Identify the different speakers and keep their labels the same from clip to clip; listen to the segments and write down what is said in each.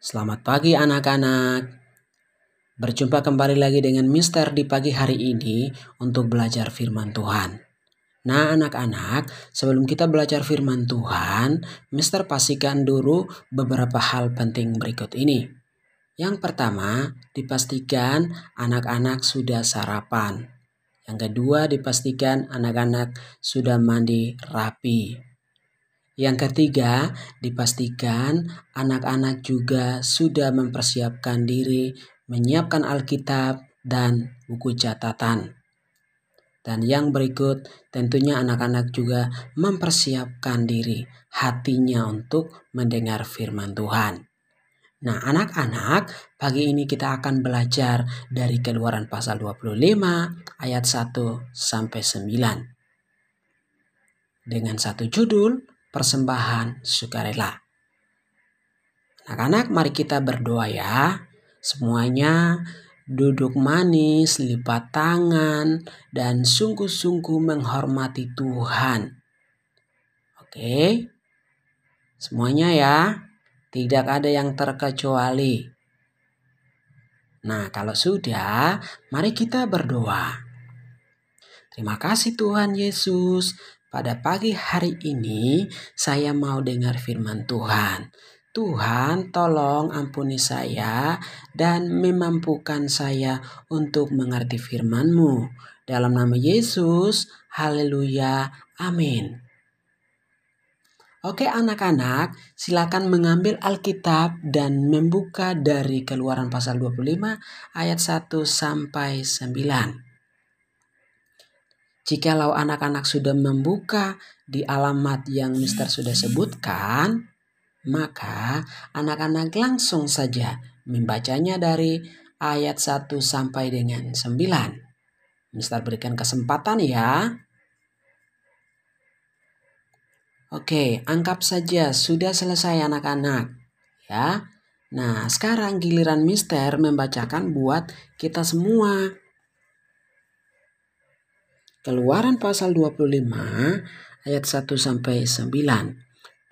Speaker 1: Selamat pagi anak-anak. Berjumpa kembali lagi dengan Mister di pagi hari ini untuk belajar firman Tuhan. Nah anak-anak, sebelum kita belajar firman Tuhan, Mister pastikan dulu beberapa hal penting berikut ini. Yang pertama, dipastikan anak-anak sudah sarapan. Yang kedua, dipastikan anak-anak sudah mandi rapi. Yang ketiga, dipastikan anak-anak juga sudah mempersiapkan diri menyiapkan Alkitab dan buku catatan. Dan yang berikut, tentunya anak-anak juga mempersiapkan diri hatinya untuk mendengar firman Tuhan. Nah, anak-anak, pagi ini kita akan belajar dari Keluaran pasal 25 ayat 1 sampai 9. Dengan satu judul, persembahan sukarela. Anak-anak, mari kita berdoa ya. Semuanya duduk manis, lipat tangan, dan sungguh-sungguh menghormati Tuhan. Oke, semuanya ya, tidak ada yang terkecuali. Nah, kalau sudah, mari kita berdoa. Terima kasih Tuhan Yesus pada pagi hari ini saya mau dengar firman Tuhan. Tuhan tolong ampuni saya dan memampukan saya untuk mengerti firman-Mu. Dalam nama Yesus, haleluya, amin. Oke anak-anak, silakan mengambil Alkitab dan membuka dari keluaran pasal 25 ayat 1 sampai 9. Jikalau anak-anak sudah membuka di alamat yang Mister sudah sebutkan, maka anak-anak langsung saja membacanya dari ayat 1 sampai dengan 9. Mister berikan kesempatan ya. Oke, anggap saja sudah selesai anak-anak. Ya. Nah, sekarang giliran Mister membacakan buat kita semua. Keluaran pasal 25 ayat 1 sampai 9.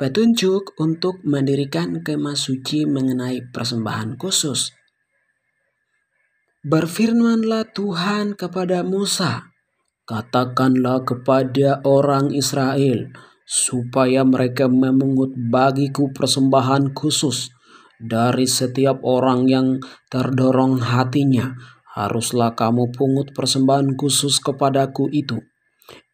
Speaker 1: Petunjuk untuk mendirikan kemah suci mengenai persembahan khusus. Berfirmanlah Tuhan kepada Musa, katakanlah kepada orang Israel, supaya mereka memungut bagiku persembahan khusus dari setiap orang yang terdorong hatinya haruslah kamu pungut persembahan khusus kepadaku itu.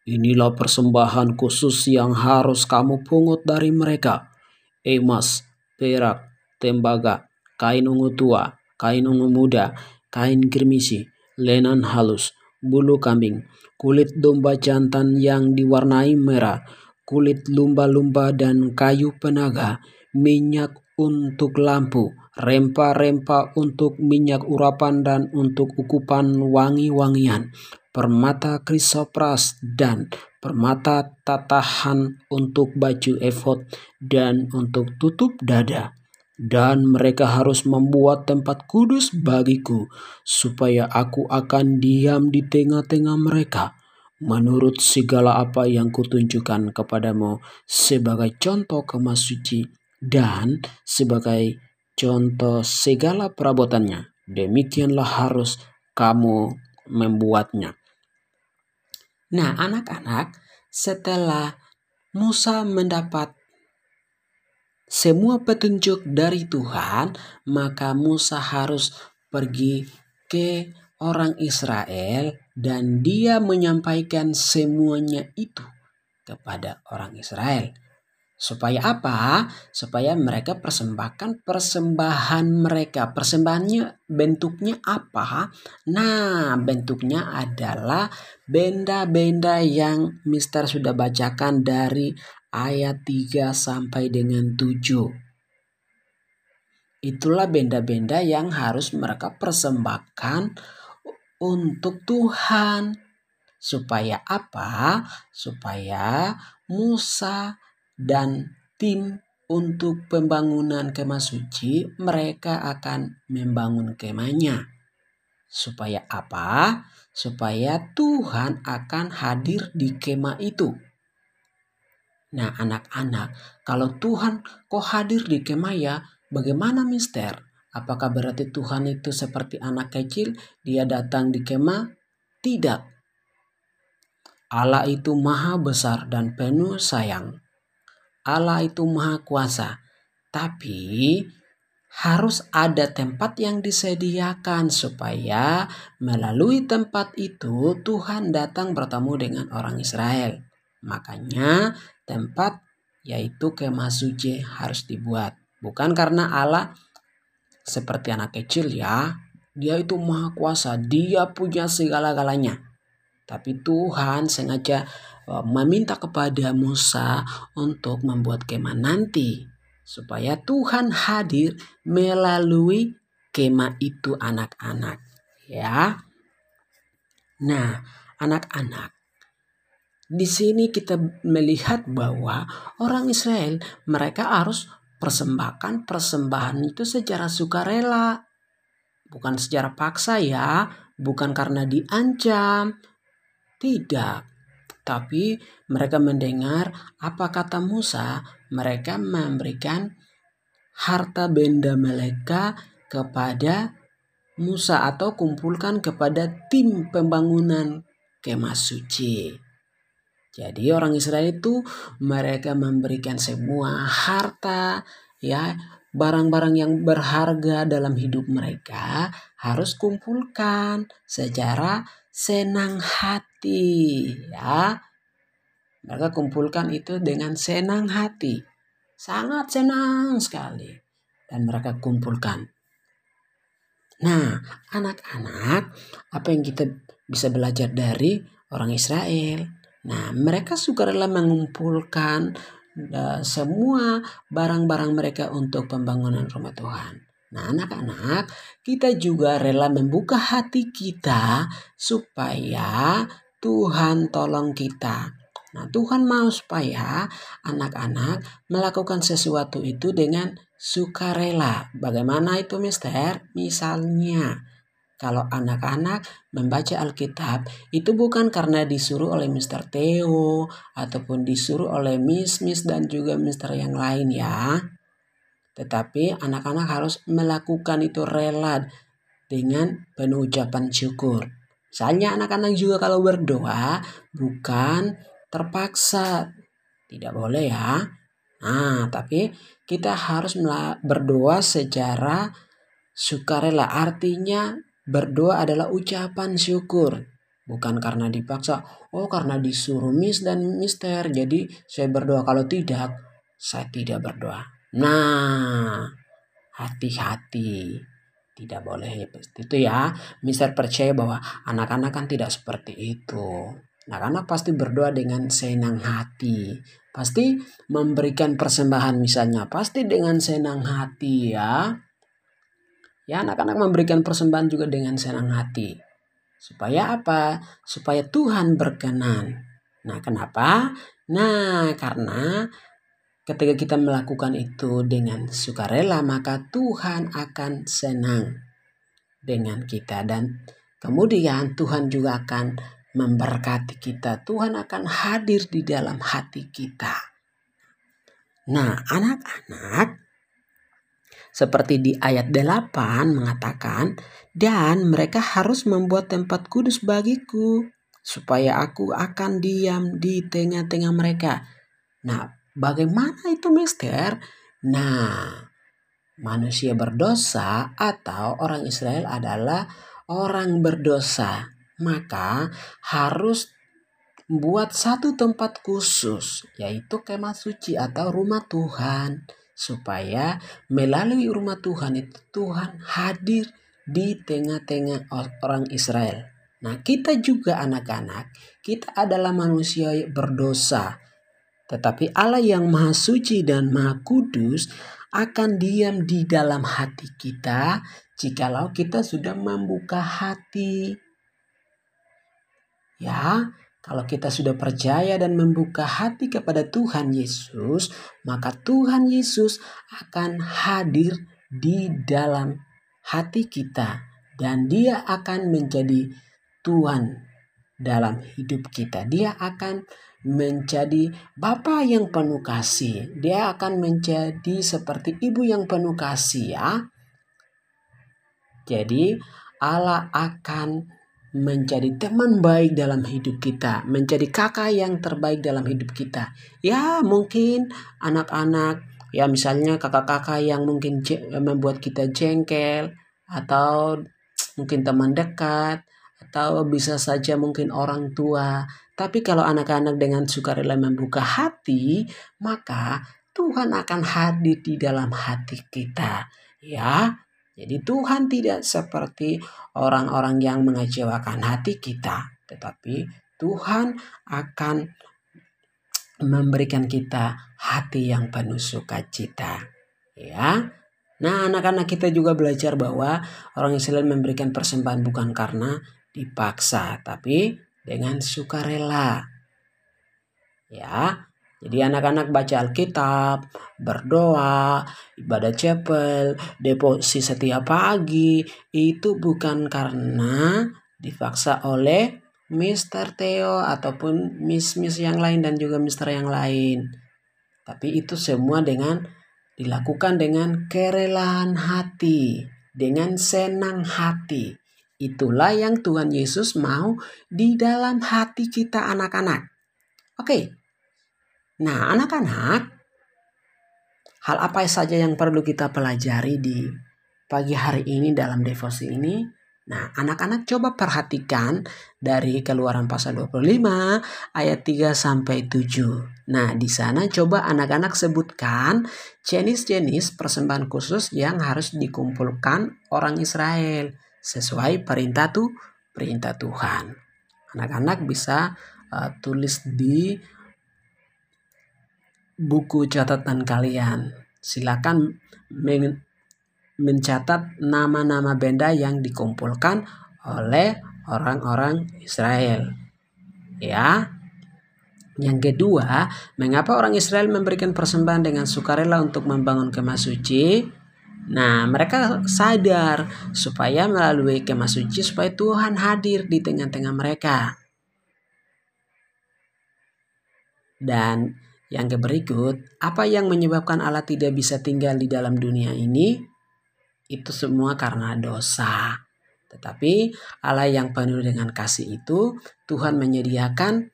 Speaker 1: Inilah persembahan khusus yang harus kamu pungut dari mereka. Emas, perak, tembaga, kain ungu tua, kain ungu muda, kain kirmisi, lenan halus, bulu kambing, kulit domba jantan yang diwarnai merah, kulit lumba-lumba dan kayu penaga, minyak untuk lampu, rempah-rempah untuk minyak urapan dan untuk ukupan wangi-wangian, permata krisopras dan permata tatahan untuk baju efod dan untuk tutup dada. Dan mereka harus membuat tempat kudus bagiku, supaya aku akan diam di tengah-tengah mereka menurut segala apa yang kutunjukkan kepadamu sebagai contoh kemasuci dan sebagai contoh segala perabotannya. Demikianlah harus kamu membuatnya. Nah, anak-anak, setelah Musa mendapat semua petunjuk dari Tuhan, maka Musa harus pergi ke orang Israel dan dia menyampaikan semuanya itu kepada orang Israel. Supaya apa? Supaya mereka persembahkan persembahan mereka. Persembahannya bentuknya apa? Nah, bentuknya adalah benda-benda yang Mister sudah bacakan dari ayat 3 sampai dengan 7. Itulah benda-benda yang harus mereka persembahkan untuk Tuhan. Supaya apa? Supaya Musa dan tim untuk pembangunan kemah suci, mereka akan membangun kemahnya. Supaya apa? Supaya Tuhan akan hadir di kemah itu. Nah anak-anak, kalau Tuhan kok hadir di kemah ya, bagaimana mister? Apakah berarti Tuhan itu seperti anak kecil? Dia datang di kemah? Tidak. Allah itu maha besar dan penuh sayang. Allah itu maha kuasa. Tapi harus ada tempat yang disediakan supaya melalui tempat itu Tuhan datang bertemu dengan orang Israel. Makanya tempat yaitu kemah suci harus dibuat. Bukan karena Allah seperti anak kecil ya. Dia itu maha kuasa, dia punya segala-galanya. Tapi Tuhan sengaja meminta kepada Musa untuk membuat kemah nanti supaya Tuhan hadir melalui kemah itu anak-anak ya. Nah, anak-anak di sini kita melihat bahwa orang Israel mereka harus persembahkan persembahan itu secara sukarela. Bukan secara paksa ya, bukan karena diancam. Tidak. Tapi mereka mendengar apa kata Musa, mereka memberikan harta benda mereka kepada Musa atau kumpulkan kepada tim pembangunan kemah suci. Jadi orang Israel itu mereka memberikan semua harta ya barang-barang yang berharga dalam hidup mereka harus kumpulkan secara senang hati ya mereka kumpulkan itu dengan senang hati. Sangat senang sekali. Dan mereka kumpulkan. Nah, anak-anak, apa yang kita bisa belajar dari orang Israel? Nah, mereka suka rela mengumpulkan uh, semua barang-barang mereka untuk pembangunan rumah Tuhan. Nah, anak-anak, kita juga rela membuka hati kita supaya Tuhan tolong kita. Nah, Tuhan mau supaya anak-anak melakukan sesuatu itu dengan sukarela. Bagaimana itu, Mister? Misalnya, kalau anak-anak membaca Alkitab itu bukan karena disuruh oleh Mister Theo ataupun disuruh oleh Miss Miss dan juga Mister yang lain ya. Tetapi anak-anak harus melakukan itu rela dengan penuh ucapan syukur. Misalnya anak-anak juga kalau berdoa bukan terpaksa. Tidak boleh ya. Nah, tapi kita harus berdoa secara sukarela. Artinya berdoa adalah ucapan syukur. Bukan karena dipaksa. Oh karena disuruh miss dan mister. Jadi saya berdoa. Kalau tidak, saya tidak berdoa. Nah, hati-hati. Tidak boleh itu ya. Mister percaya bahwa anak-anak kan tidak seperti itu. Anak-anak pasti berdoa dengan senang hati. Pasti memberikan persembahan misalnya. Pasti dengan senang hati ya. Ya anak-anak memberikan persembahan juga dengan senang hati. Supaya apa? Supaya Tuhan berkenan. Nah kenapa? Nah karena ketika kita melakukan itu dengan sukarela maka Tuhan akan senang dengan kita dan kemudian Tuhan juga akan memberkati kita. Tuhan akan hadir di dalam hati kita. Nah, anak-anak seperti di ayat 8 mengatakan, dan mereka harus membuat tempat kudus bagiku, supaya aku akan diam di tengah-tengah mereka. Nah, bagaimana itu mister? Nah, manusia berdosa atau orang Israel adalah orang berdosa maka harus buat satu tempat khusus yaitu kemah suci atau rumah Tuhan supaya melalui rumah Tuhan itu Tuhan hadir di tengah-tengah orang Israel. Nah, kita juga anak-anak, kita adalah manusia berdosa. Tetapi Allah yang Maha Suci dan Maha Kudus akan diam di dalam hati kita jikalau kita sudah membuka hati Ya, kalau kita sudah percaya dan membuka hati kepada Tuhan Yesus, maka Tuhan Yesus akan hadir di dalam hati kita dan dia akan menjadi Tuhan dalam hidup kita. Dia akan menjadi Bapa yang penuh kasih. Dia akan menjadi seperti ibu yang penuh kasih ya. Jadi Allah akan menjadi teman baik dalam hidup kita, menjadi kakak yang terbaik dalam hidup kita. Ya, mungkin anak-anak ya misalnya kakak-kakak yang mungkin membuat kita jengkel atau mungkin teman dekat atau bisa saja mungkin orang tua. Tapi kalau anak-anak dengan sukarela membuka hati, maka Tuhan akan hadir di dalam hati kita. Ya, jadi Tuhan tidak seperti orang-orang yang mengecewakan hati kita, tetapi Tuhan akan memberikan kita hati yang penuh sukacita. Ya. Nah, anak-anak kita juga belajar bahwa orang Israel memberikan persembahan bukan karena dipaksa, tapi dengan sukarela. Ya, jadi anak-anak baca Alkitab, berdoa, ibadah chapel, deposi setiap pagi itu bukan karena dipaksa oleh Mr. Theo ataupun Miss-Miss yang lain dan juga Mister yang lain. Tapi itu semua dengan dilakukan dengan kerelaan hati, dengan senang hati. Itulah yang Tuhan Yesus mau di dalam hati kita anak-anak. Oke. Nah, anak-anak, hal apa saja yang perlu kita pelajari di pagi hari ini dalam devosi ini? Nah, anak-anak coba perhatikan dari Keluaran pasal 25 ayat 3 sampai 7. Nah, di sana coba anak-anak sebutkan jenis-jenis persembahan khusus yang harus dikumpulkan orang Israel sesuai perintah tuh perintah Tuhan. Anak-anak bisa uh, tulis di buku catatan kalian. Silakan men mencatat nama-nama benda yang dikumpulkan oleh orang-orang Israel. Ya. Yang kedua, mengapa orang Israel memberikan persembahan dengan sukarela untuk membangun kemah suci? Nah, mereka sadar supaya melalui kemah suci supaya Tuhan hadir di tengah-tengah mereka. Dan yang berikut, apa yang menyebabkan Allah tidak bisa tinggal di dalam dunia ini? Itu semua karena dosa. Tetapi Allah yang penuh dengan kasih itu, Tuhan menyediakan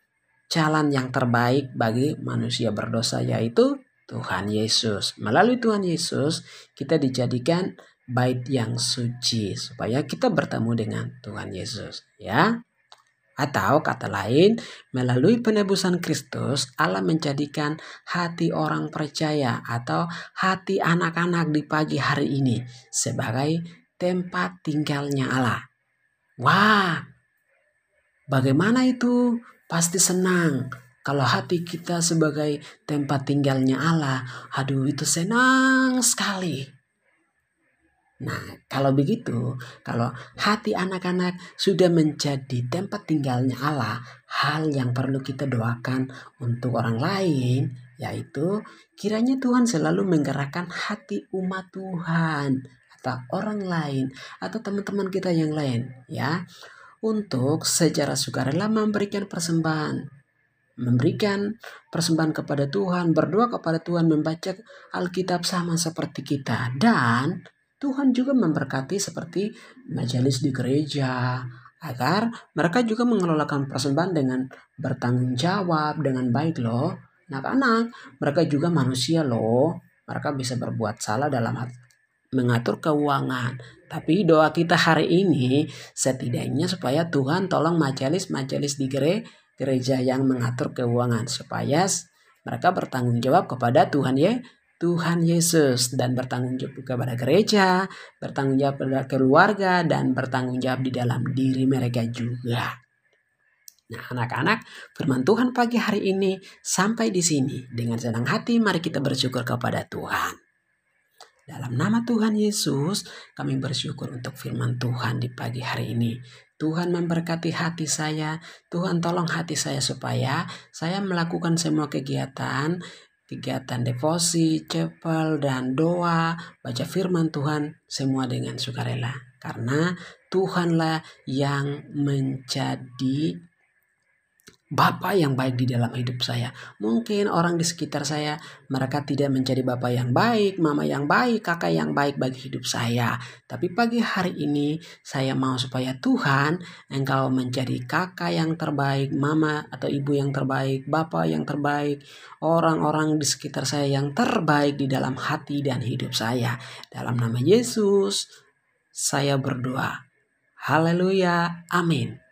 Speaker 1: jalan yang terbaik bagi manusia berdosa yaitu Tuhan Yesus. Melalui Tuhan Yesus, kita dijadikan bait yang suci supaya kita bertemu dengan Tuhan Yesus, ya. Atau kata lain, melalui penebusan Kristus, Allah menjadikan hati orang percaya atau hati anak-anak di pagi hari ini sebagai tempat tinggalnya Allah. Wah, bagaimana itu? Pasti senang kalau hati kita sebagai tempat tinggalnya Allah, aduh itu senang sekali. Nah, kalau begitu, kalau hati anak-anak sudah menjadi tempat tinggalnya Allah, hal yang perlu kita doakan untuk orang lain, yaitu kiranya Tuhan selalu menggerakkan hati umat Tuhan atau orang lain atau teman-teman kita yang lain, ya, untuk secara sukarela memberikan persembahan memberikan persembahan kepada Tuhan, berdoa kepada Tuhan, membaca Alkitab sama seperti kita. Dan Tuhan juga memberkati seperti majelis di gereja, agar mereka juga mengelolakan persembahan dengan bertanggung jawab dengan baik loh. Anak-anak, mereka juga manusia loh. Mereka bisa berbuat salah dalam mengatur keuangan. Tapi doa kita hari ini setidaknya supaya Tuhan tolong majelis-majelis di gereja gereja yang mengatur keuangan supaya mereka bertanggung jawab kepada Tuhan ya Tuhan Yesus dan bertanggung jawab kepada gereja, bertanggung jawab kepada keluarga dan bertanggung jawab di dalam diri mereka juga. Nah, anak-anak, firman Tuhan pagi hari ini sampai di sini. Dengan senang hati mari kita bersyukur kepada Tuhan. Dalam nama Tuhan Yesus, kami bersyukur untuk firman Tuhan di pagi hari ini. Tuhan memberkati hati saya. Tuhan tolong hati saya supaya saya melakukan semua kegiatan kegiatan devosi, cepel, dan doa, baca firman Tuhan, semua dengan sukarela. Karena Tuhanlah yang menjadi Bapak yang baik di dalam hidup saya. Mungkin orang di sekitar saya mereka tidak menjadi bapak yang baik, mama yang baik, kakak yang baik bagi hidup saya. Tapi pagi hari ini saya mau supaya Tuhan engkau menjadi kakak yang terbaik, mama atau ibu yang terbaik, bapak yang terbaik, orang-orang di sekitar saya yang terbaik di dalam hati dan hidup saya. Dalam nama Yesus saya berdoa. Haleluya. Amin.